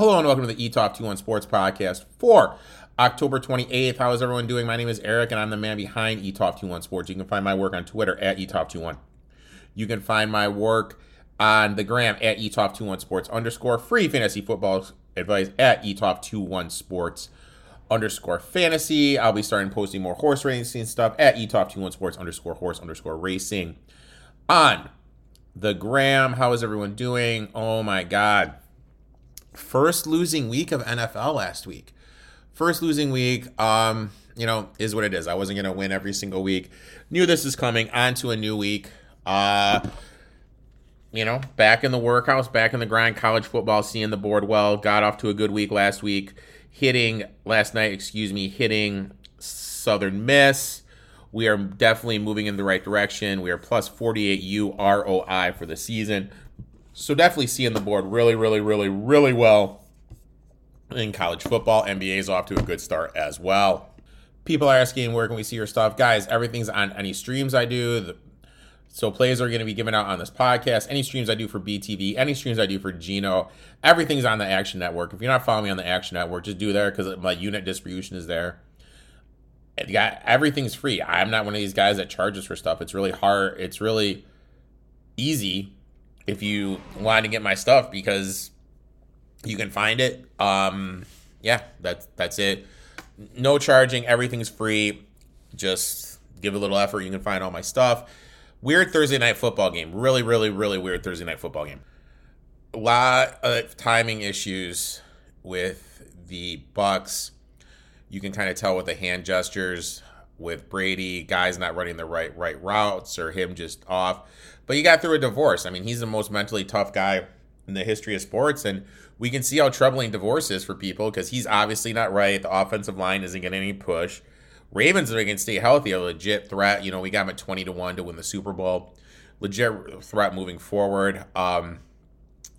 Hello and welcome to the eTop Two 21 Sports Podcast for October 28th. How is everyone doing? My name is Erik and I'm the man behind eTop Two 21 Sports. You can find my work on Twitter at eToft21. You can find my work on the gram at eToft21 Sports underscore free fantasy football advice at eToft21 Sports underscore fantasy. I'll be starting posting more horse racing stuff at eToft21 Sports underscore horse underscore racing on the gram. How is everyone doing? Oh my God first losing week of NFL last week. First losing week, um, you know, is what it is. I wasn't gonna win every single week. Knew this is coming. On to a new week. Uh you know, back in the workhouse, back in the grind, college football, seeing the board well. Got off to a good week last week, hitting last night, excuse me, hitting Southern Miss. We are definitely moving in the right direction. We are plus 48 UROI for the season. So definitely seeing the board really, really, really, really well in college football. NBA is off to a good start as well. People are asking where can we see your stuff, guys? Everything's on any streams I do. The, so plays are going to be given out on this podcast. Any streams I do for BTV, any streams I do for Gino, everything's on the Action Network. If you're not following me on the Action Network, just do there because my unit distribution is there. You got everything's free. I'm not one of these guys that charges for stuff. It's really hard. It's really easy if you want to get my stuff because you can find it. Um, yeah, that's that's it. No charging, everything's free. Just give a little effort, you can find all my stuff. Weird Thursday night football game. Really, really, really weird Thursday night football game. A lot of timing issues with the Bucks. You can kind of tell with the hand gestures with Brady, guys not running the right right routes or him just off. But he got through a divorce. I mean, he's the most mentally tough guy in the history of sports, and we can see how troubling divorce is for people because he's obviously not right. The offensive line isn't getting any push. Ravens, if they can stay healthy, a legit threat. You know, we got him at twenty to one to win the Super Bowl. Legit threat moving forward. Um,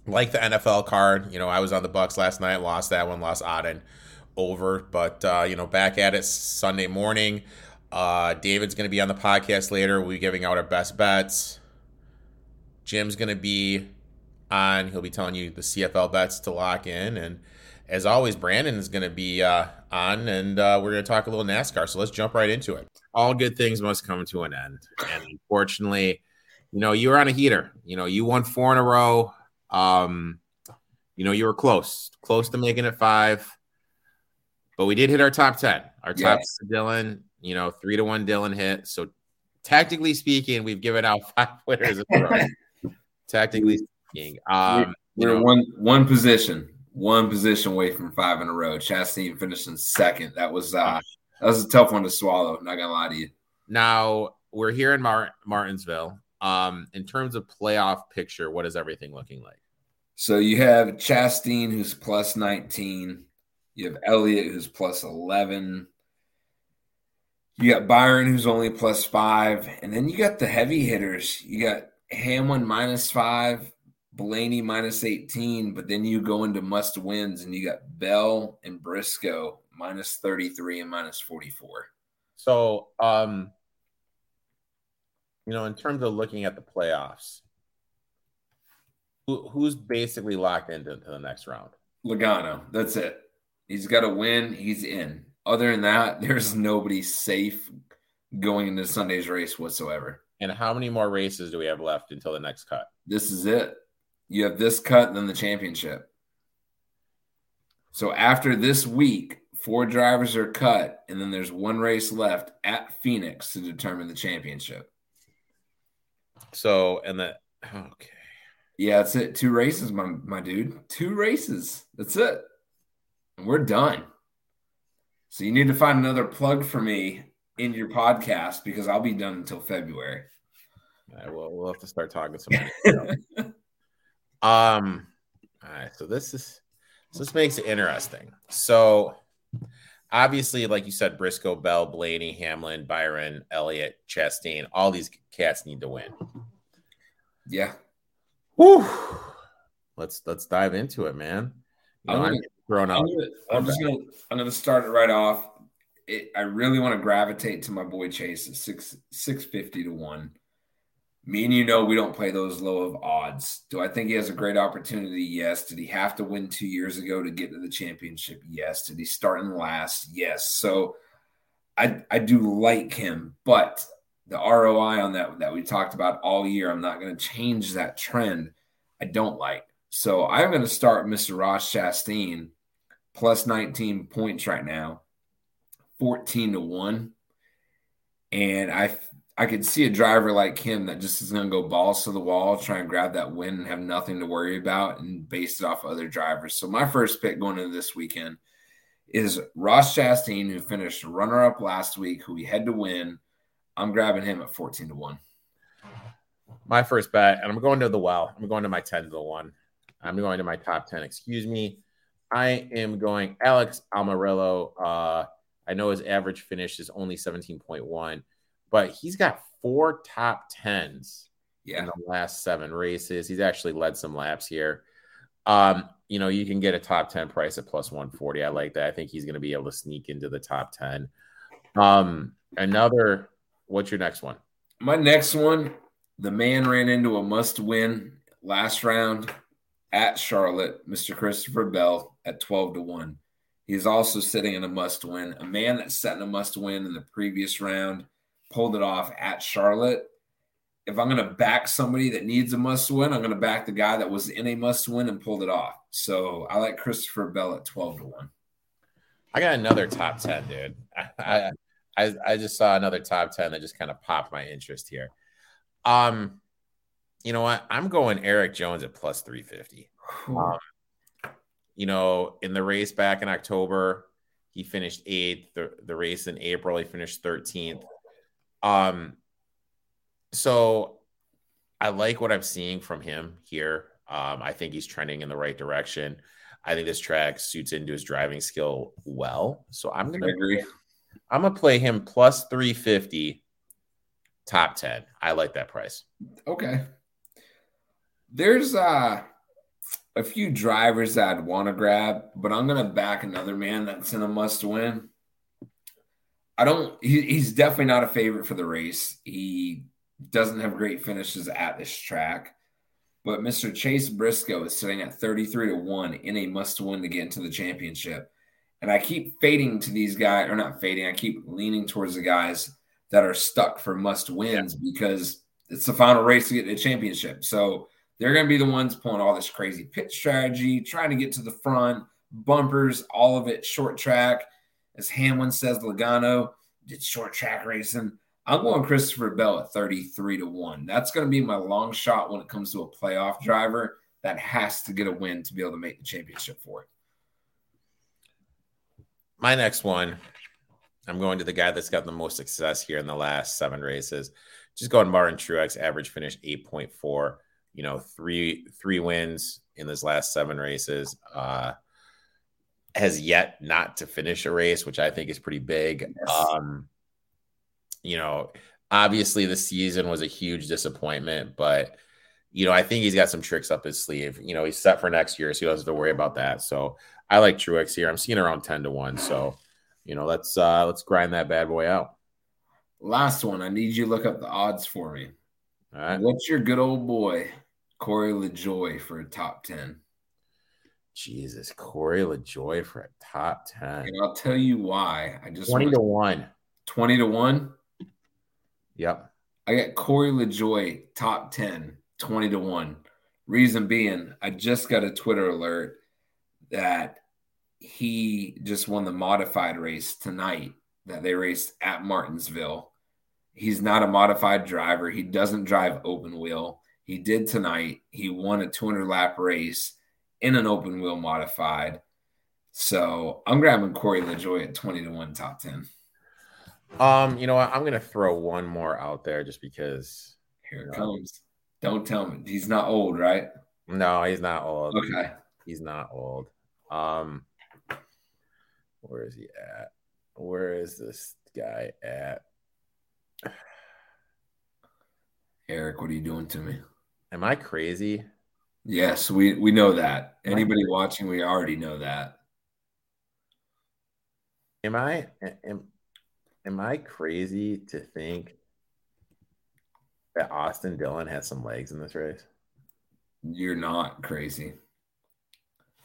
like the NFL card, you know, I was on the Bucks last night, lost that one, lost Auden over, but uh, you know, back at it Sunday morning. Uh, David's going to be on the podcast later. We'll be giving out our best bets. Jim's going to be on. He'll be telling you the CFL bets to lock in. And as always, Brandon is going to be uh, on, and uh, we're going to talk a little NASCAR. So let's jump right into it. All good things must come to an end. And unfortunately, you know, you were on a heater. You know, you won four in a row. Um, you know, you were close, close to making it five. But we did hit our top 10. Our top yes. Dylan, you know, three to one Dylan hit. So tactically speaking, we've given out five winners in a row tactically speaking. Um, we're know, one one position, one position away from five in a row. Chastain finishing second. That was uh, that was a tough one to swallow. Not gonna lie to you. Now we're here in Mar- Martinsville. Um, in terms of playoff picture, what is everything looking like? So you have Chastain who's plus 19. You have Elliott who's plus 11. You got Byron who's only plus five. And then you got the heavy hitters. You got Hamlin minus five, Blaney minus 18, but then you go into must wins and you got Bell and Briscoe minus 33 and minus 44. So, um, you know, in terms of looking at the playoffs, who, who's basically locked into the next round? Logano. That's it. He's got to win. He's in. Other than that, there's nobody safe going into Sunday's race whatsoever. And how many more races do we have left until the next cut? This is it. You have this cut and then the championship. So after this week, four drivers are cut, and then there's one race left at Phoenix to determine the championship. So, and the okay. Yeah, that's it. Two races, my my dude. Two races. That's it. And we're done. So you need to find another plug for me in your podcast because I'll be done until February. Right, well, we'll have to start talking to um, all right. So this is so this makes it interesting. So obviously, like you said, Briscoe, Bell, Blaney, Hamlin, Byron, Elliott, Chastain, all these cats need to win. Yeah. Whew. Let's let's dive into it, man. You know, I'm, gonna, I'm, gonna, I'm just gonna I'm gonna start it right off. It, I really want to gravitate to my boy Chase at six six fifty to one. Me and you know we don't play those low of odds. Do I think he has a great opportunity? Yes. Did he have to win two years ago to get to the championship? Yes. Did he start in last? Yes. So I I do like him, but the ROI on that that we talked about all year, I'm not going to change that trend. I don't like. So I'm going to start Mr. Ross Chastain plus 19 points right now, 14 to 1. And I I could see a driver like him that just is going to go balls to the wall, try and grab that win and have nothing to worry about and base it off other drivers. So my first pick going into this weekend is Ross Chastain, who finished runner up last week, who we had to win. I'm grabbing him at 14 to 1. My first bet, and I'm going to the well. I'm going to my 10 to the 1. I'm going to my top 10, excuse me. I am going Alex Almirola. Uh, I know his average finish is only 17.1, but he's got four top 10s yeah. in the last seven races. He's actually led some laps here. Um, you know, you can get a top 10 price at plus 140. I like that. I think he's going to be able to sneak into the top 10. Um, another, what's your next one? My next one, the man ran into a must win last round at Charlotte, Mr. Christopher Bell at 12 to 1. He's also sitting in a must win. A man that set in a must win in the previous round pulled it off at Charlotte. If I'm going to back somebody that needs a must win, I'm going to back the guy that was in a must win and pulled it off. So I like Christopher Bell at 12 to 1. I got another top 10, dude. I, I, I just saw another top 10 that just kind of popped my interest here. Um, you know what? I'm going Erik Jones at plus 350. Um, you know, in the race back in October, he finished eighth. The, the race in April, he finished 13th. Um, so I like what I'm seeing from him here. Um, I think he's trending in the right direction. I think this track suits into his driving skill well. So I'm gonna agree. I'm gonna play him plus 350 top 10. I like that price. Okay. There's uh a few drivers that I'd want to grab, but I'm gonna back another man that's in a must win. I don't. He, he's definitely not a favorite for the race. He doesn't have great finishes at this track, but Mr. Chase Briscoe is sitting at 33 to one in a must win to get into the championship. And I keep fading to these guys, or not fading. I keep leaning towards the guys that are stuck for must wins because it's the final race to get the championship. So they're going to be the ones pulling all this crazy pit strategy, trying to get to the front, bumpers, all of it short track. As Hamlin says, Logano did short track racing. I'm going Christopher Bell at 33 to 1. That's going to be my long shot when it comes to a playoff driver that has to get a win to be able to make the championship for it. My next one, I'm going to the guy that's got the most success here in the last seven races. Just going Martin Truex, average finish 8.4 you know, three three wins in his last seven races. Uh, has yet not to finish a race, which I think is pretty big. Yes. Um, you know, obviously the season was a huge disappointment, but you know, I think he's got some tricks up his sleeve. You know, he's set for next year, so he doesn't have to worry about that. So I like Truex here. I'm seeing around 10 to 1. So, you know, let's uh let's grind that bad boy out. Last one. I need you to look up the odds for me. All right. What's your good old boy? Corey LaJoie for a top 10. Jesus, Corey LaJoie for a top 10. And I'll tell you why. I just 20 to 1. 20 to 1? Yep. I got Corey LaJoie top 10, 20 to 1. Reason being, I just got a Twitter alert that he just won the modified race tonight that they raced at Martinsville. He's not a modified driver. He doesn't drive open wheel. He did tonight. He won a 200 lap race in an open wheel modified. So I'm grabbing Corey LaJoie at 20 to 1 top 10. Um, you know what? I'm gonna throw one more out there just because here it comes. Don't tell me he's not old, right? No, he's not old. Okay. He's not old. Um where is he at? Where is this guy at? Erik, what are you doing to me? Am I crazy? Yes, we we know that. Anybody watching, we already know that. Am I am, am I crazy to think that Austin Dillon has some legs in this race? You're not crazy.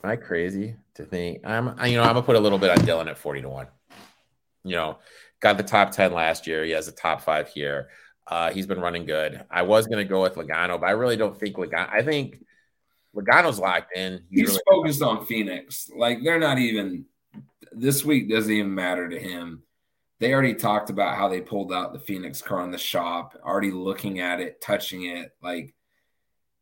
Am I crazy to think I'm you know, I'm gonna put a little bit on Dillon at 40 to 1. You know, got the top 10 last year. He has a top five here. Uh, he's been running good. I was gonna go with Logano, but I really don't think Logano. I think Logano's locked in. He's, he's really focused on Phoenix. Like they're not even this week doesn't even matter to him. They already talked about how they pulled out the Phoenix car in the shop, already looking at it, touching it. Like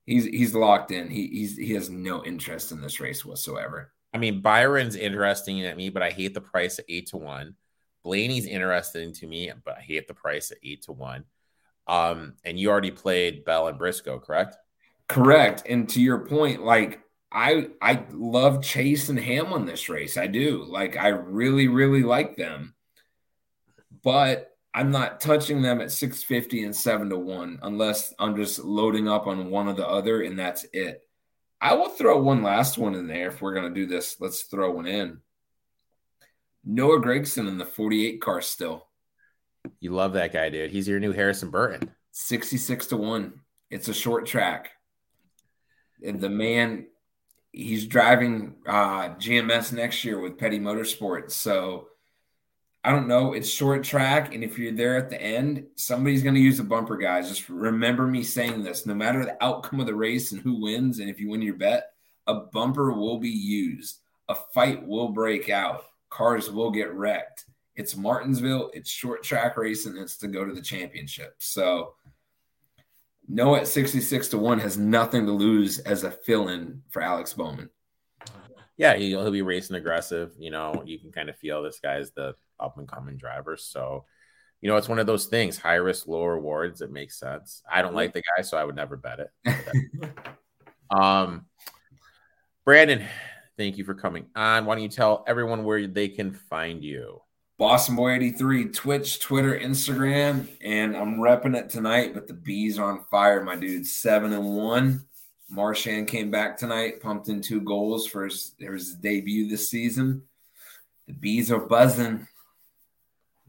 he's he's locked in. He he's he has no interest in this race whatsoever. I mean, Byron's interesting at me, but I hate the price at eight to one. Blaney's interesting to me, but I hate the price at eight to one. Um, and you already played Bell and Briscoe, correct? Correct. And to your point, like I I love Chase and Hamlin this race. I do. Like I really, really like them. But I'm not touching them at 650 and 7 to 1 unless I'm just loading up on one or the other and that's it. I will throw one last one in there if we're going to do this. Let's throw one in. Noah Gragson in the 48 car still. You love that guy, dude. He's your new Harrison Burton. 66 to 1. It's a short track. And the man, he's driving uh, GMS next year with Petty Motorsports. So I don't know. It's short track, and if you're there at the end, somebody's going to use a bumper, guys. Just remember me saying this. No matter the outcome of the race and who wins, and if you win your bet, a bumper will be used. A fight will break out. Cars will get wrecked. It's Martinsville. It's short track racing. It's to go to the championship. So, Noah at 66 to 1 has nothing to lose as a fill in for Alex Bowman. Yeah, he'll, he'll be racing aggressive. You know, you can kind of feel this guy's the up and coming driver. So, you know, it's one of those things high risk, low rewards. It makes sense. I don't like the guy, so I would never bet it. um, Brandon, thank you for coming on. Why don't you tell everyone where they can find you? Boston Boy 83, Twitch, Twitter, Instagram, and I'm repping it tonight, but the bees are on fire, my dude. Seven and one. Marchand came back tonight, pumped in two goals for his, his debut this season. The bees are buzzing.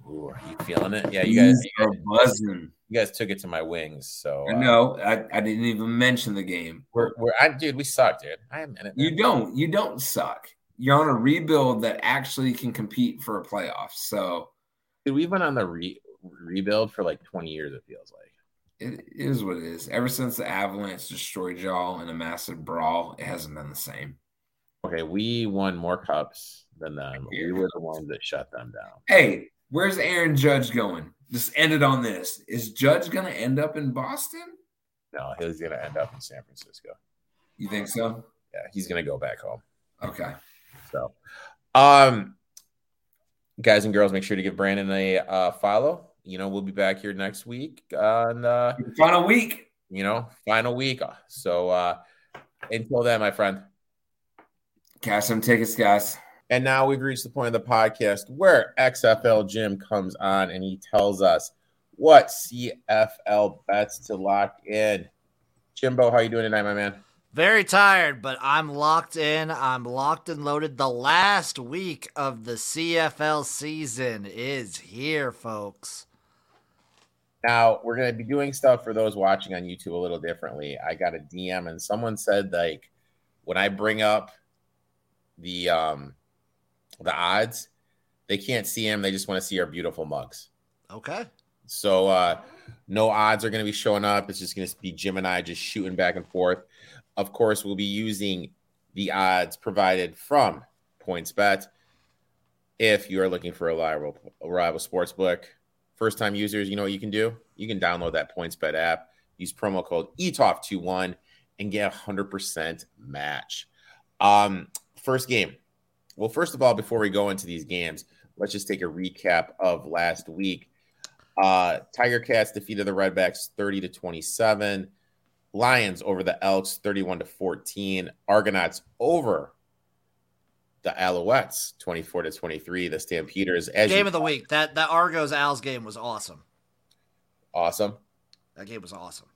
Ooh, are you feeling it? Yeah, you guys, you guys, are buzzing. You guys took it to my wings. So I uh, know I, I didn't even mention the game. We're, we're I, dude, we suck, dude. I admit it. You don't. You don't suck. You're on a rebuild that actually can compete for a playoff. So, dude, we've been on the re- rebuild for like 20 years. It feels like it is what it is. Ever since the Avalanche destroyed y'all in a massive brawl, it hasn't been the same. Okay, we won more cups than them. We were the ones that shut them down. Hey, Where's Aaron Judge going? Just ended on this. Is Judge going to end up in Boston? No, he's going to end up in San Francisco. You think so? Yeah, he's going to go back home. Okay. So, um, guys and girls, make sure to give Brandon a uh, follow. You know, we'll be back here next week on uh, final week. You know, final week. So, uh, until then, my friend, cash some tickets, guys. And now we've reached the point of the podcast where XFL Jim comes on and he tells us what CFL bets to lock in. Jimbo, how you doing tonight, my man? Very tired, but I'm locked in. I'm locked and loaded. The last week of the CFL season is here, folks. Now, we're going to be doing stuff for those watching on YouTube a little differently. I got a DM and someone said like when I bring up the um the odds, they can't see them. They just want to see our beautiful mugs. Okay. So uh, no odds are going to be showing up. It's just going to be Jim and I just shooting back and forth. Of course, we'll be using the odds provided from PointsBet. If you are looking for a reliable, reliable sports book, first time users, you know what you can do? You can download that PointsBet app, use promo code ETOFT21, and get a 100% match. Um, first game, well, first of all, before we go into these games, let's just take a recap of last week. Uh, Tiger Cats defeated the Redblacks 30 to 27. Lions over the Elks 31 to 14. Argonauts over the Alouettes 24 to 23. The Stampeders as game of the week. That that Argos Als game was awesome. Awesome. That game was awesome.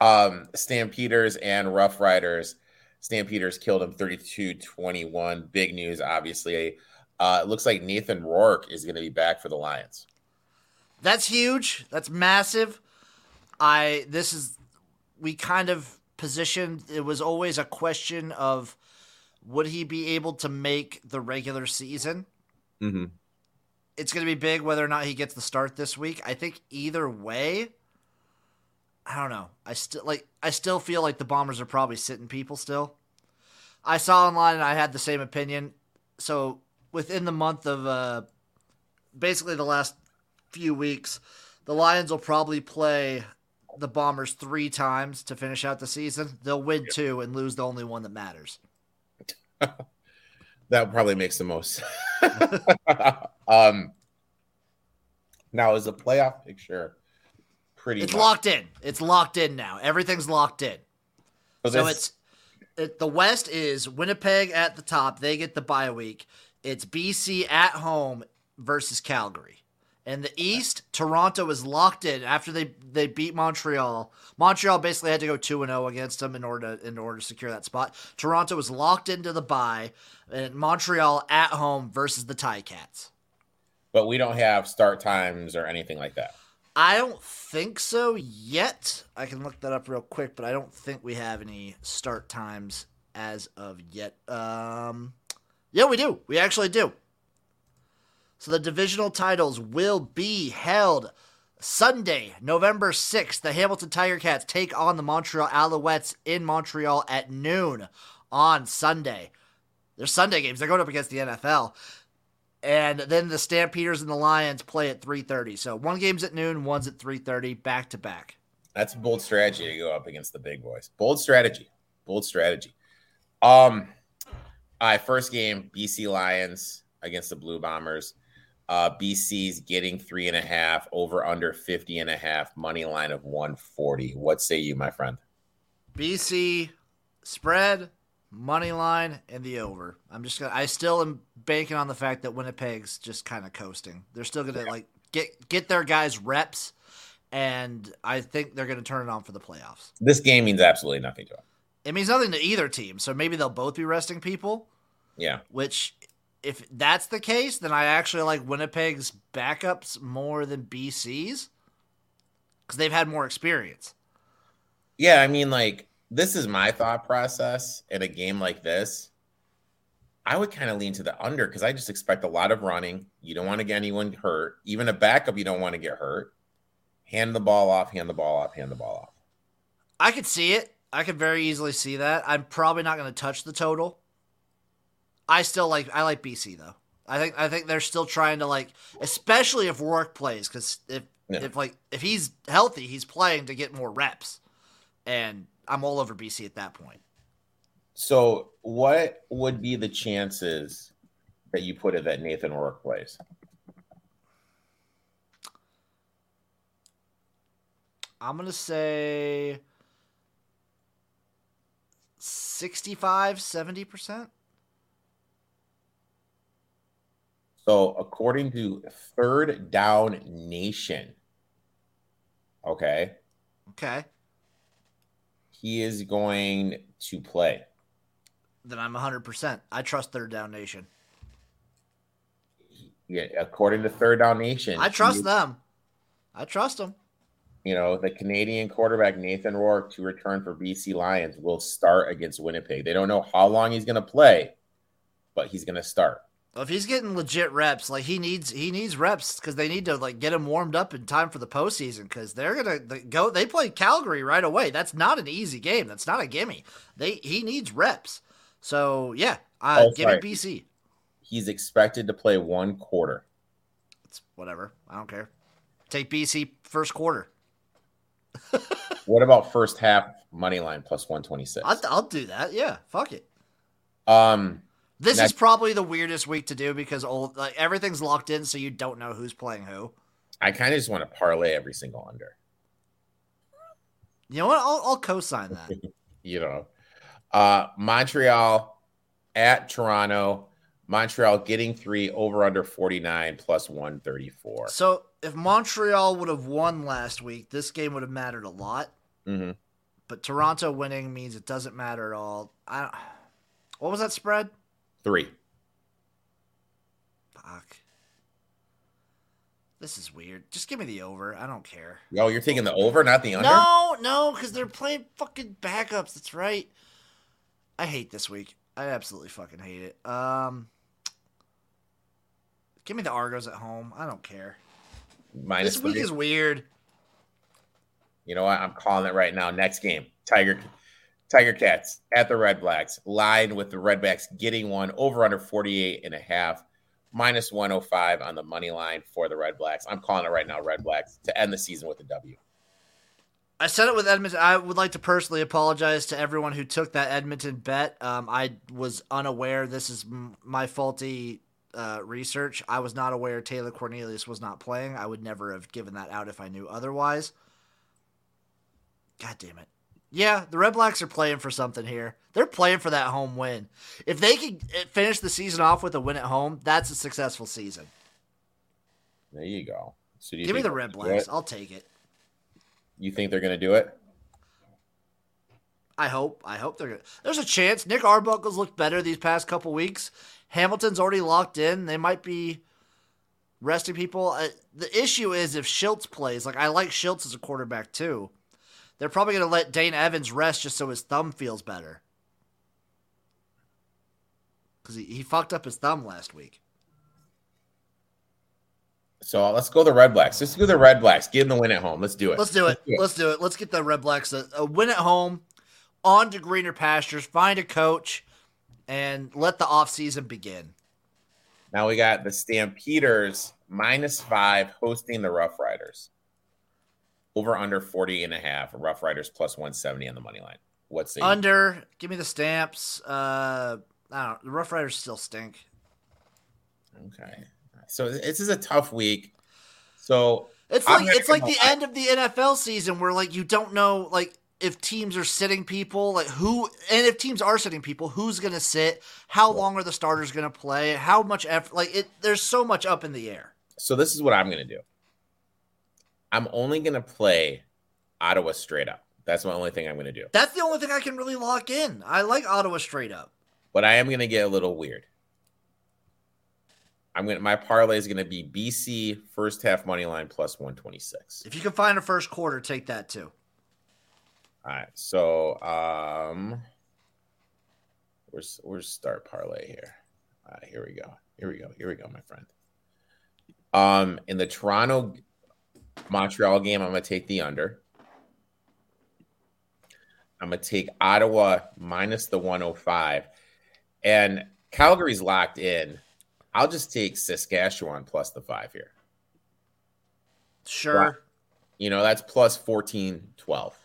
Um, Stampeders and Rough Riders Stampeders killed him 32 21. Big news, obviously. Uh, it looks like Nathan Rourke is going to be back for the Lions. That's huge. That's massive. I this is we kind of positioned it was always a question of would he be able to make the regular season? Mm-hmm. It's going to be big whether or not he gets the start this week. I think either way, I don't know. I still like I still feel like the Bombers are probably sitting people still. I saw online and I had the same opinion. So within the month of uh basically the last few weeks, the Lions will probably play the Bombers 3 times to finish out the season. They'll win 2 and lose the only one that matters. that probably makes the most. um, now is the playoff picture pretty? It's much- locked in. It's locked in now. Everything's locked in. So, So it's it, the West is Winnipeg at the top. They get the bye week. It's BC at home versus Calgary. And the East, Toronto is locked in after they they beat Montreal. Montreal basically had to go two and zero against them in order to, in order to secure that spot. Toronto was locked into the bye, and Montreal at home versus the Tie Cats. but we don't have start times or anything like that. I don't think so yet. I can look that up real quick, but I don't think we have any start times as of yet. Um, yeah, we do. We actually do. So the divisional titles will be held Sunday, November 6th. The Hamilton Tiger Cats take on the Montreal Alouettes in Montreal at noon on Sunday. They're Sunday games. They're going up against the NFL and then the Stampeders and the Lions play at 3:30. So one game's at noon, one's at 3:30, back to back. That's a bold strategy to go up against the big boys. Bold strategy. Bold strategy. Um, all right, first game, BC Lions against the Blue Bombers. Uh, BC's getting three and a half, over under 50 and a half, money line of 140. What say you, my friend? BC spread, money line, and the over. I'm just gonna. I still am banking on the fact that Winnipeg's just kind of coasting. They're still gonna like get get their guys reps, and I think they're gonna turn it on for the playoffs. This game means absolutely nothing to them. It means nothing to either team, so maybe they'll both be resting people. Yeah. Which, if that's the case, then I actually like Winnipeg's backups more than BC's because they've had more experience. Yeah, I mean, like, this is my thought process in a game like this. I would kind of lean to the under because I just expect a lot of running. You don't want to get anyone hurt. Even a backup, you don't want to get hurt. Hand the ball off, hand the ball off, hand the ball off. I could see it. I could very easily see that. I'm probably not going to touch the total. I still like I like BC though. I think I think they're still trying to like, especially if Rourke plays, because if Yeah. if like if he's healthy, he's playing to get more reps, and I'm all over BC at that point. So, what would be the chances that you put it that Nathan Rourke plays? I'm gonna say 65, 70 percent. So, according to Third Down Nation, okay, Okay, he is going to play. then I'm 100. percent I trust Third Down Nation. Yeah, according to Third Down Nation, I trust he- them. I trust them. you know, the Canadian quarterback Nathan Rourke to return for BC Lions will start against Winnipeg. They don't know how long he's going to play, but he's going to start. If he's getting legit reps, like he needs, he needs reps because they need to like get him warmed up in time for the postseason. Because they're gonna they go. They play Calgary right away. That's not an easy game. That's not a gimme. They he needs reps. So yeah, uh, Oh, give me. BC. He's expected to play one quarter. It's whatever. I don't care. Take BC first quarter. What about first half money line plus 126? I'll, I'll do that. Yeah, fuck it. Um, This is probably the weirdest week to do because old like everything's locked in, so you don't know who's playing who. I kind of just want to parlay every single under. You know what? I'll, I'll co-sign that. You know, uh, Montreal at Toronto. Montreal getting three over under 49 plus 134. So if Montreal would have won last week, this game would have mattered a lot. hmm But Toronto winning means it doesn't matter at all. I don't, what was that spread? Three. Fuck. This is weird. Just give me the over. I don't care. Yo, you're taking the over, not the under. No, no, because they're playing fucking backups. That's right. I hate this week. I absolutely fucking hate it. Um, give me the Argos at home. I don't care. Minus this week three. is weird. You know what? I'm calling it right now. Next game, Tiger, Tiger Cats at the Red Blacks. Line with the Red Blacks getting one over under 48 and a half, minus 105 on the money line for the Red Blacks. I'm calling it right now, Red Blacks, to end the season with a W. I said it with Edmonton. I would like to personally apologize to everyone who took that Edmonton bet. Um, I was unaware. This is m- my faulty uh, research. I was not aware Taylor Cornelius was not playing. I would never have given that out if I knew otherwise. God damn it. Yeah, the Red Blacks are playing for something here. They're playing for that home win. If they can uh, finish the season off with a win at home, that's a successful season. There you go. So you Give me the Red Blacks. I'll take it. You think they're going to do it? I hope. I hope they're good. There's a chance. Nick Arbuckle's looked better these past couple weeks. Hamilton's already locked in. They might be resting people. Uh, the issue is if Schultz plays. Like I like Schultz as a quarterback too. They're probably going to let Dane Evans rest just so his thumb feels better. Because he, he fucked up his thumb last week. So uh, let's go the Red Blacks. Let's do the Red Blacks. Give them the win at home. Let's do it. Let's do it. Let's do it. Let's get the Red Blacks a, a win at home, on to greener pastures, find a coach, and let the offseason begin. Now we got the Stampeders minus five hosting the Rough Riders. Over under 40 and a half. Rough Riders plus 170 on the money line. What's the Under, give me the stamps. Uh, I don't. The Rough Riders still stink. Okay. So this is a tough week. So It's I'm like it's like the end of the NFL season where like you don't know like if teams are sitting people like who and if teams are sitting people who's gonna sit how long are the starters gonna play how much effort like it there's so much up in the air so this is what I'm gonna do. I'm only gonna play Ottawa straight up. That's my only thing I'm gonna do. that's the only thing I can really lock in I like Ottawa straight up But I am gonna get a little weird. I'm gonna my parlay is gonna be BC first half money line plus 126. if you can find a first quarter take that too All right. So um where's where's start parlay here? All right, here we go. Here we go. Here we go, my friend. Um in the Toronto Montreal game, I'm gonna take the under. I'm gonna take Ottawa minus the 105. And Calgary's locked in. I'll just take Saskatchewan plus the five here. sure. You know, that's plus 14, 12.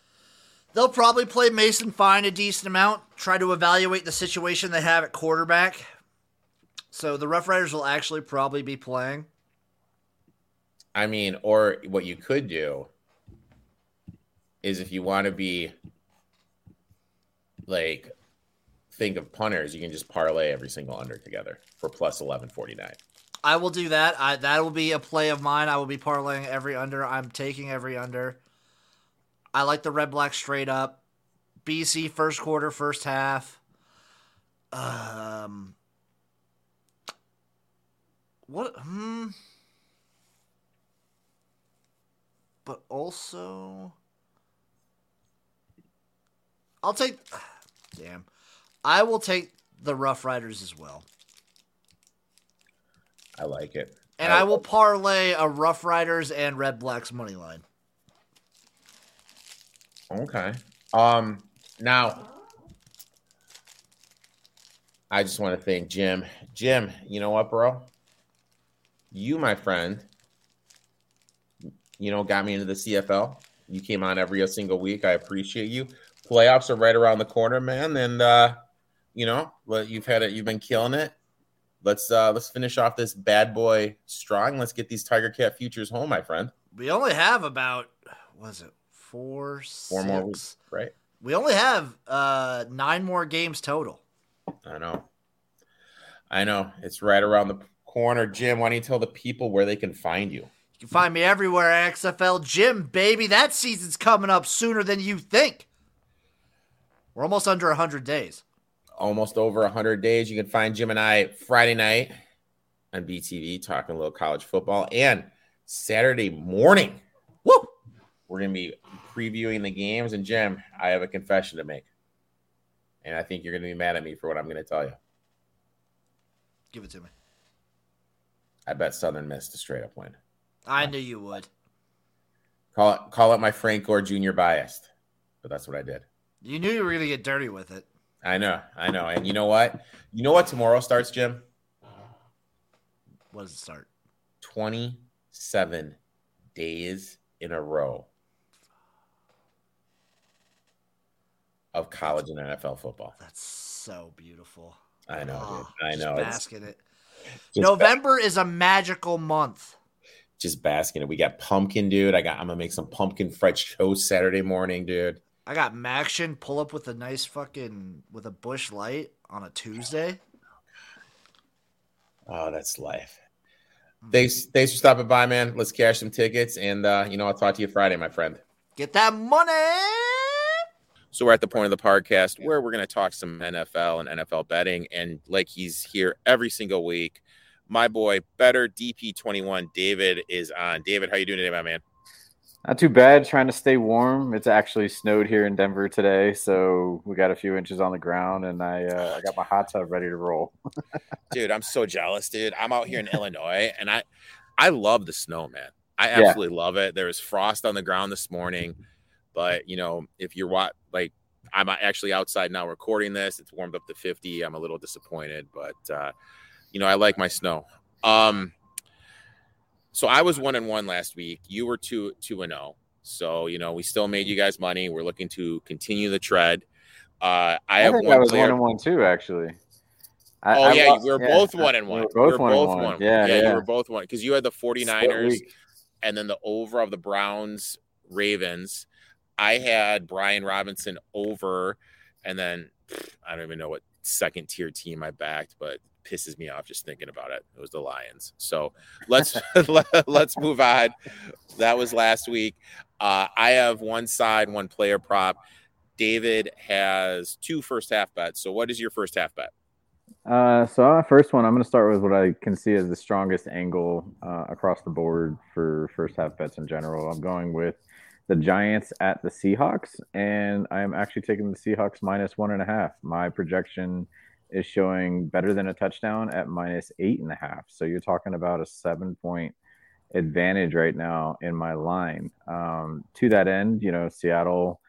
They'll probably play Mason Fine a decent amount, try to evaluate the situation they have at quarterback. So the Rough Riders will actually probably be playing. I mean, or what you could do is if you want to be like think of punters, you can just parlay every single under together for plus eleven forty nine. I will do that. I, that will be a play of mine. I will be parlaying every under. I'm taking every under. I like the Red Black straight up. BC first quarter, first half. Um, what? Hmm. But also, I'll take. Damn, I will take the Rough Riders as well. I like it. And I will parlay a Rough Riders and Red Blacks money line. Okay. Um now I just want to thank Jim. Jim, you know what, bro? You, my friend, you know, got me into the CFL. You came on every single week. I appreciate you. Playoffs are right around the corner, man. And uh, you know, well, you've had it, you've been killing it. Let's uh let's finish off this bad boy strong. Let's get these Tiger Cat futures home, my friend. We only have about was it four, Four more weeks, right? We only have uh nine more games total. I know. I know. It's right around the corner. Jim, why don't you tell the people where they can find you? You can find me everywhere at XFL Jim, baby. That season's coming up sooner than you think. We're almost under hundred days. Almost over 100 days. You can find Jim and I Friday night on BTV talking a little college football and Saturday morning. Woo! We're going to be previewing the games. And Jim, I have a confession to make. And I think you're going to be mad at me for what I'm going to tell you. Give it to me. I bet Southern Miss to straight up win. I knew you would. Call it, call it my Frank Gore Jr. biased, but that's what I did. You knew you were going to get dirty with it. I know, I know. And you know what? You know what tomorrow starts, Jim? What does it start? 27 days in a row of college and NFL football. That's so beautiful. I know, Oh, dude. Ah, I just know. It's Bask in it. just November is a magical month. Just basking it. We got pumpkin, dude. I got. I'm gonna make some pumpkin French toast Saturday morning, dude. I got MACtion pull up with a nice fucking with a Busch Light on a Tuesday. Oh, that's life. Thanks, thanks for stopping by, man. Let's cash some tickets, and uh, you know I'll talk to you Friday, my friend. Get that money. So we're at the point of the podcast where we're going to talk some NFL and NFL betting, and like he's here every single week, my boy, bettor DP21, David is on. David, how you doing today, my man? Not too bad. Trying to stay warm. It's actually snowed here in Denver today, so we got a few inches on the ground, and I uh, I got my hot tub ready to roll. Dude, I'm so jealous, dude. I'm out here in Illinois, and I, I love the snow, man. I Yeah. absolutely love it. There was frost on the ground this morning, but you know, if you're what like. I'm actually outside now recording this. It's warmed up to 50. I'm a little disappointed, but uh, you know, I like my snow. Um, so I was one and one last week. You were two two and zero. So you know, we still made you guys money. We're looking to continue the tread. Uh, I have think one I was player. one and one too, actually. I, Oh I yeah, lost- we were yeah, both one and one. We were both one and one. Yeah, yeah. you were both one because you had the Split 49ers and then the over of the Browns Ravens. I had Brian Robinson over, and then I don't even know what second tier team I backed, but pisses me off just thinking about it. It was the Lions. So let's let, let's move on. That was last week. Uh, I have one side, one player prop. David has two first half bets. So what is your first half bet? Uh, so our first one, I'm going to start with what I can see as the strongest angle uh, across the board for first half bets in general. I'm going with the Giants at the Seahawks, and I'm actually taking the Seahawks minus one and a half. My projection is showing better than a touchdown at minus eight and a half. So you're talking about a seven point advantage right now in my line. Um, to that end, you know, Seattle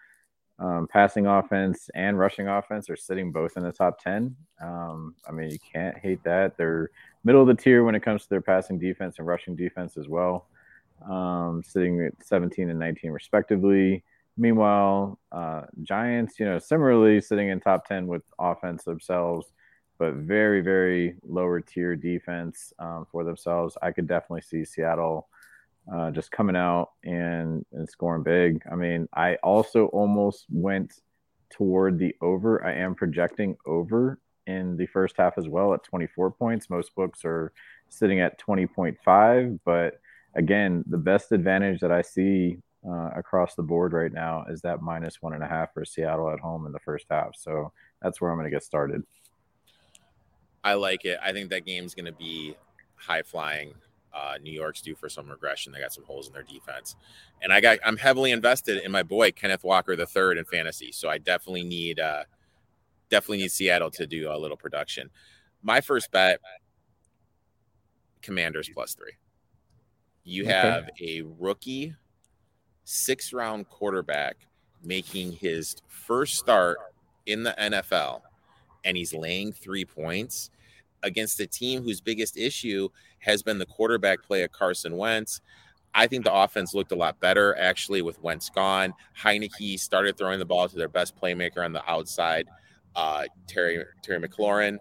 um, passing offense and rushing offense are sitting both in the top 10. Um, I mean, you can't hate that. They're middle of the tier when it comes to their passing defense and rushing defense as well, um, sitting at 17 and 19 respectively. Meanwhile, uh, Giants, you know, similarly sitting in top 10 with offense themselves, but very, very lower tier defense um, for themselves. I could definitely see Seattle uh, just coming out and, and scoring big. I mean, I also almost went toward the over. I am projecting over in the first half as well at 24 points. Most books are sitting at 20.5, but again, the best advantage that I see uh, across the board right now is that minus one and a half for Seattle at home in the first half. So that's where I'm going to get started. I like it. I think that game's going to be high flying. Uh, New York's due for some regression. They got some holes in their defense, and I got I'm heavily invested in my boy Kenneth Walker the third in fantasy. So I definitely need uh, definitely need Seattle to do a little production. My first bet: Commanders plus three. You Okay. have a rookie six round quarterback making his first start in the NFL, and he's laying three points against a team whose biggest issue has been the quarterback play of Carson Wentz. I think the offense looked a lot better actually with Wentz gone. Heinicke started throwing the ball to their best playmaker on the outside, uh, Terry Terry McLaurin.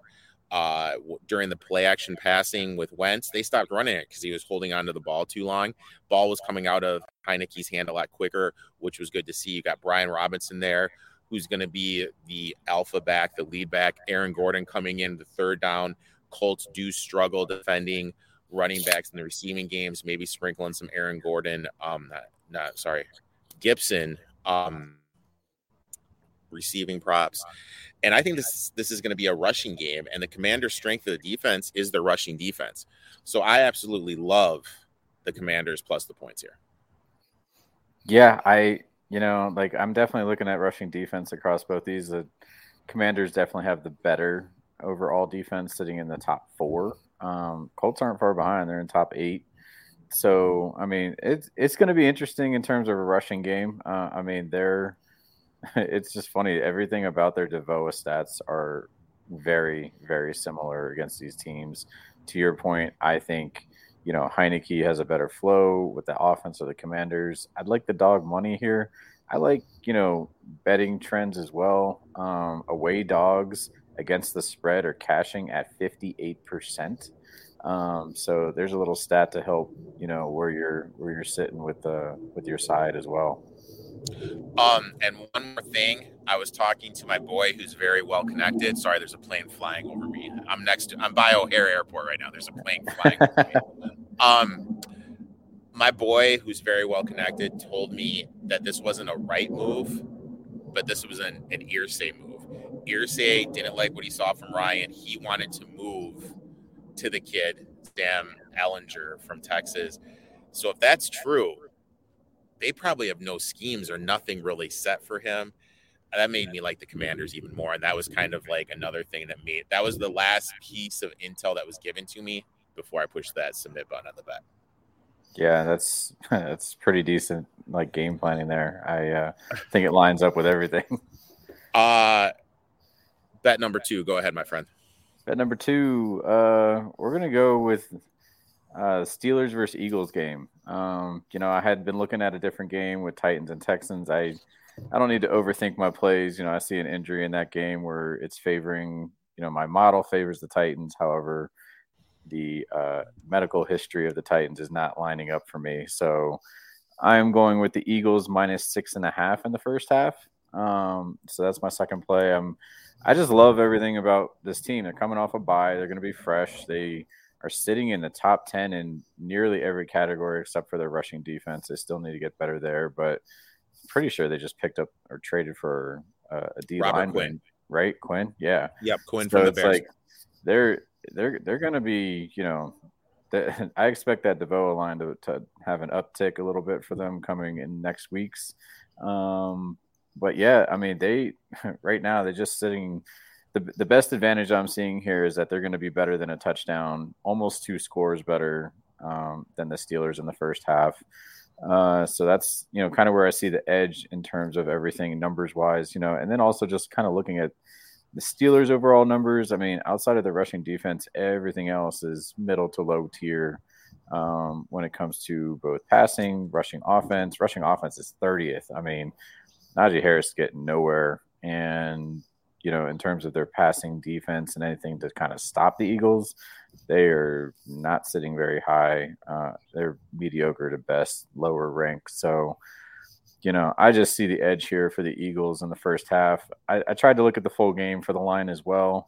Uh, during the play action passing with Wentz, they stopped running it because he was holding onto the ball too long. Ball was coming out of Heinicke's hand a lot quicker, which was good to see. You got Brian Robinson there, who's going to be the alpha back, the lead back. Aaron Gordon coming in the third down. Colts do struggle defending running backs in the receiving games, maybe sprinkling some Aaron Gordon, um, not, not sorry, Gibson, um, receiving props. And I think this this is going to be a rushing game, and the commander's strength of the defense is the rushing defense. So I absolutely love the Commanders plus the points here. Yeah, I you know like I'm definitely looking at rushing defense across both these. The Commanders definitely have the better overall defense, sitting in the top four. Um, Colts aren't far behind; they're in top eight. So I mean, it's it's going to be interesting in terms of a rushing game. Uh, I mean, they're it's just funny. Everything about their DVOA stats are very very similar against these teams. To your point, I think you know Heinicke has a better flow with the offense of the Commanders. I'd like the dog money here. I like you know betting trends as well. Um, away dogs against the spread are cashing at fifty eight percent. Um, so there's a little stat to help you know where you're where you're sitting with the with your side as well. Um, and one more thing, I was talking to my boy who's very well connected. Sorry, there's a plane flying over me. I'm next to I'm by O'Hare Airport Reich now. There's a plane flying. um, my boy who's very well connected told me that this wasn't a right move, but this was an, an Irsay move. Irsay didn't like what he saw from Ryan. He wanted to move to the kid, Sam Ehlinger from Texas. So if that's true, they probably have no schemes or nothing really set for him. That made me like the commanders even more. And that was kind of like another thing that made that was the last piece of intel that was given to me before I pushed that submit button on the bet. Yeah, that's that's pretty decent like game planning there. I uh, think it lines up with everything. Uh bet number two. Go ahead, my friend. Bet number two, uh, we're gonna go with uh, Steelers versus Eagles game. Um, you know, I had been looking at a different game with Titans and Texans. I I don't need to overthink my plays. You know, I see an injury in that game where it's favoring. You know, my model favors the Titans. However, the uh, medical history of the Titans is not lining up for me. So I'm going with the Eagles minus six and a half in the first half. Um, so that's my second play. I'm I just love everything about this team. They're coming off a bye. They're going to be fresh. They are sitting in the top 10 in nearly every category except for their rushing defense. They still need to get better there, but I'm pretty sure they just picked up or traded for uh, a D line, Quinn. right? Quinn, yeah. Yep, Quinn so from the it's Bears. like they're they're they're going to be, you know, the, I expect that DVOA line to, to have an uptick a little bit for them coming in next weeks. Um, but yeah, I mean, they right now they're just sitting. The, the best advantage I'm seeing here is that they're going to be better than a touchdown, almost two scores better um, than the Steelers in the first half. Uh, so that's you know kind of where I see the edge in terms of everything numbers wise, you know, and then also just kind of looking at the Steelers' overall numbers. I mean, outside of the rushing defense, everything else is middle to low tier um, when it comes to both passing, rushing offense. Rushing offense is 30th. I mean, Najee Harris getting nowhere. And, you know, in terms of their passing defense and anything to kind of stop the Eagles, they are not sitting very high. Uh, they're mediocre to best, lower rank. So, you know, I just see the edge here for the Eagles in the first half. I, I tried to look at the full game for the line as well.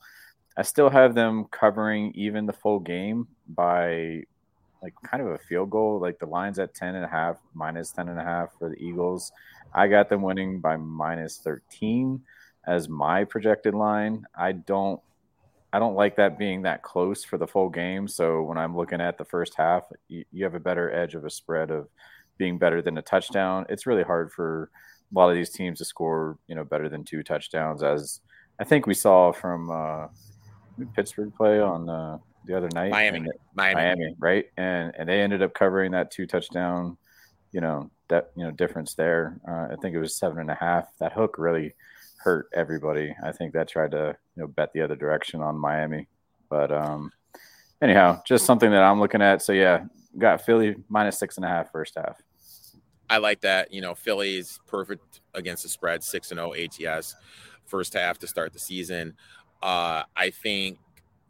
I still have them covering even the full game by like kind of a field goal. Like the line's at 10 and a half, minus 10 and a half for the Eagles. I got them winning by minus 13 as my projected line. I don't I don't like that being that close for the full game. So when I'm looking at the first half, you, you have a better edge of a spread of being better than a touchdown. It's really hard for a lot of these teams to score, you know, better than two touchdowns, as I think we saw from uh, Pittsburgh play on uh, the other night. Miami, Miami. Miami, right? And and they ended up covering that two touchdown, you know, that you know difference there. Uh, I think it was seven and a half. That hook really hurt everybody. I think that tried to you know bet the other direction on Miami, but um, anyhow, just something that I'm looking at. So yeah, got Philly minus six and a half first half. I like that. You know, Philly's perfect against the spread, six and zero ATS, first half to start the season. Uh, I think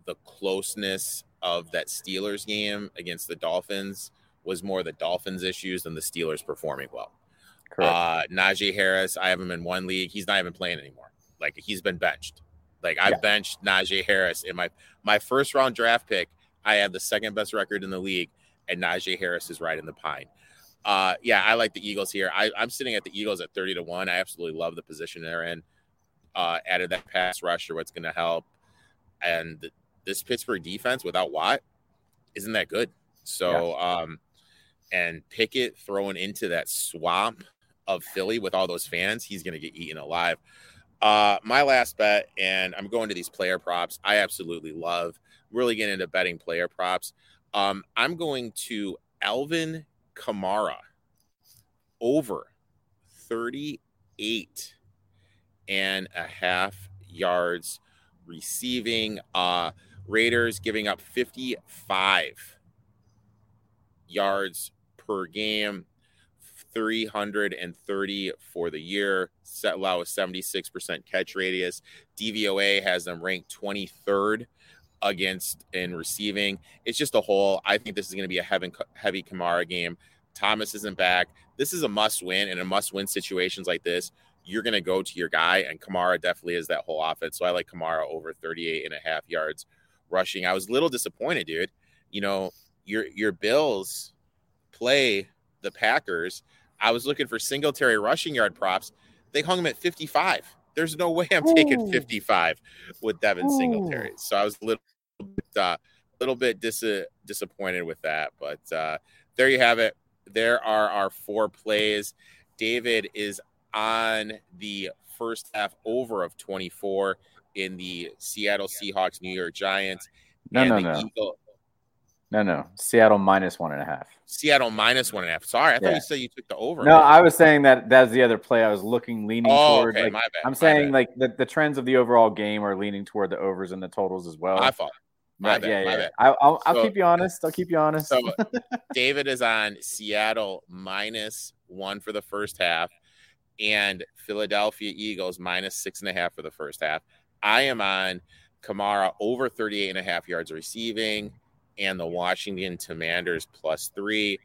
the closeness of that Steelers game against the Dolphins was more the Dolphins' issues than the Steelers performing well. Correct. Uh, Najee Harris, I have him in one league. He's not even playing anymore. Like he's been benched. Like I Yeah. benched Najee Harris in my my first round draft pick. I have the second best record in the league, and Najee Harris is right in the pine. Uh, yeah, I like the Eagles here. I, I'm sitting at the Eagles at 30 to 1. I absolutely love the position they're in. Uh, added that pass rusher, what's going to help. And th- this Pittsburgh defense without Watt isn't that good. So, um, and Pickett throwing into that swamp of Philly with all those fans, he's going to get eaten alive. Uh, my last bet, and I'm going to these player props. I absolutely love really getting into betting player props. Um, I'm going to Alvin Kamara over 38 and a half yards receiving. Uh, Raiders giving up 55 yards per game, 330 for the year. Set allow a 76% catch radius. DVOA has them ranked 23rd against in receiving. It's just a hole. I think this is going to be a heavy, heavy Kamara game. Thomas isn't back. This is a must win, and a must win situations like this, you're going to go to your guy, and Kamara definitely is that whole offense. So I like Kamara over 38 and a half yards rushing. I was a little disappointed, dude. You know, your your Bills play the Packers. I was looking for Singletary rushing yard props. They hung him at 55. There's no way I'm Ooh. taking 55 with Devin Ooh. Singletary. So I was a little bit, uh, little bit dis- disappointed with that. But uh, there you have it. There are our four plays. David is on the first half over of 24 in the Seattle Seahawks, New York Giants. No, no, no. Eagle- no, no. Seattle minus one and a half. Seattle minus one and a half. Sorry, I thought you said you took the over. No, I was saying that that's the other play I was looking leaning oh, toward. Okay, like, my bad, I'm saying like the, the trends of the overall game are leaning toward the overs and the totals as well. My fault. My bad, yeah, yeah. I, will I'll so, keep you honest. I'll keep you honest. So David is on Seattle minus one for the first half, and Philadelphia Eagles minus six and a half for the first half. I am on Kamara over 38 and a half yards receiving and the Washington Commanders plus three.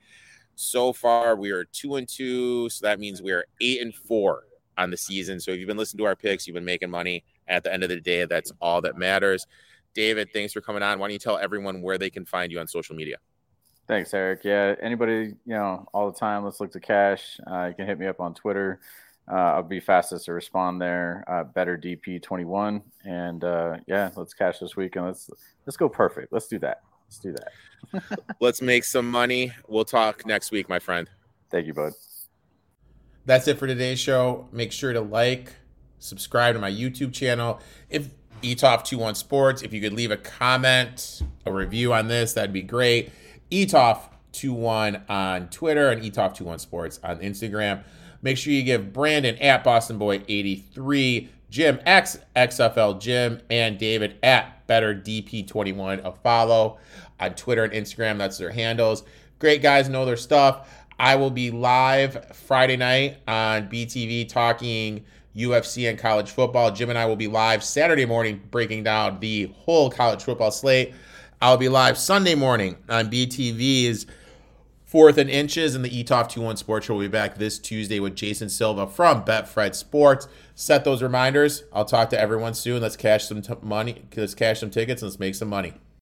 So far, we are two and two. So that means we are eight and four on the season. So if you've been listening to our picks, you've been making money. At the end of the day, that's all that matters. David, thanks for coming on. Why don't you tell everyone where they can find you on social media? Thanks, Erik. Yeah, anybody, you know, all the time, let's look to cash. Uh, you can hit me up on Twitter uh, I'll be fastest to respond there. Uh, bettor DP twenty one, and uh, yeah, let's cash this week and let's let's go perfect. Let's do that. Let's do that. let's make some money. We'll talk next week, my friend. Thank you, bud. That's it for today's show. Make sure to like, subscribe to my YouTube channel. If eToft21 Sports, if you could leave a comment, a review on this, that'd be great. eToft21 on Twitter and eToft21 Sports on Instagram. Make sure you give Brandon at Boston Boy 83, Jim X XFL Jim, and David at Bettor DP21 a follow on Twitter and Instagram. That's their handles. Great guys know their stuff. I will be live Friday night on BTV talking UFC and college football. Jim and I will be live Saturday morning breaking down the whole college football slate. I'll be live Sunday morning on BTV's Fourth and Inches and the eToft 21 Sports Show will be back this Tuesday with Jason Silva from Betfred Sports. Set those reminders. I'll talk to everyone soon. Let's cash some t- money. Let's cash some tickets and let's make some money.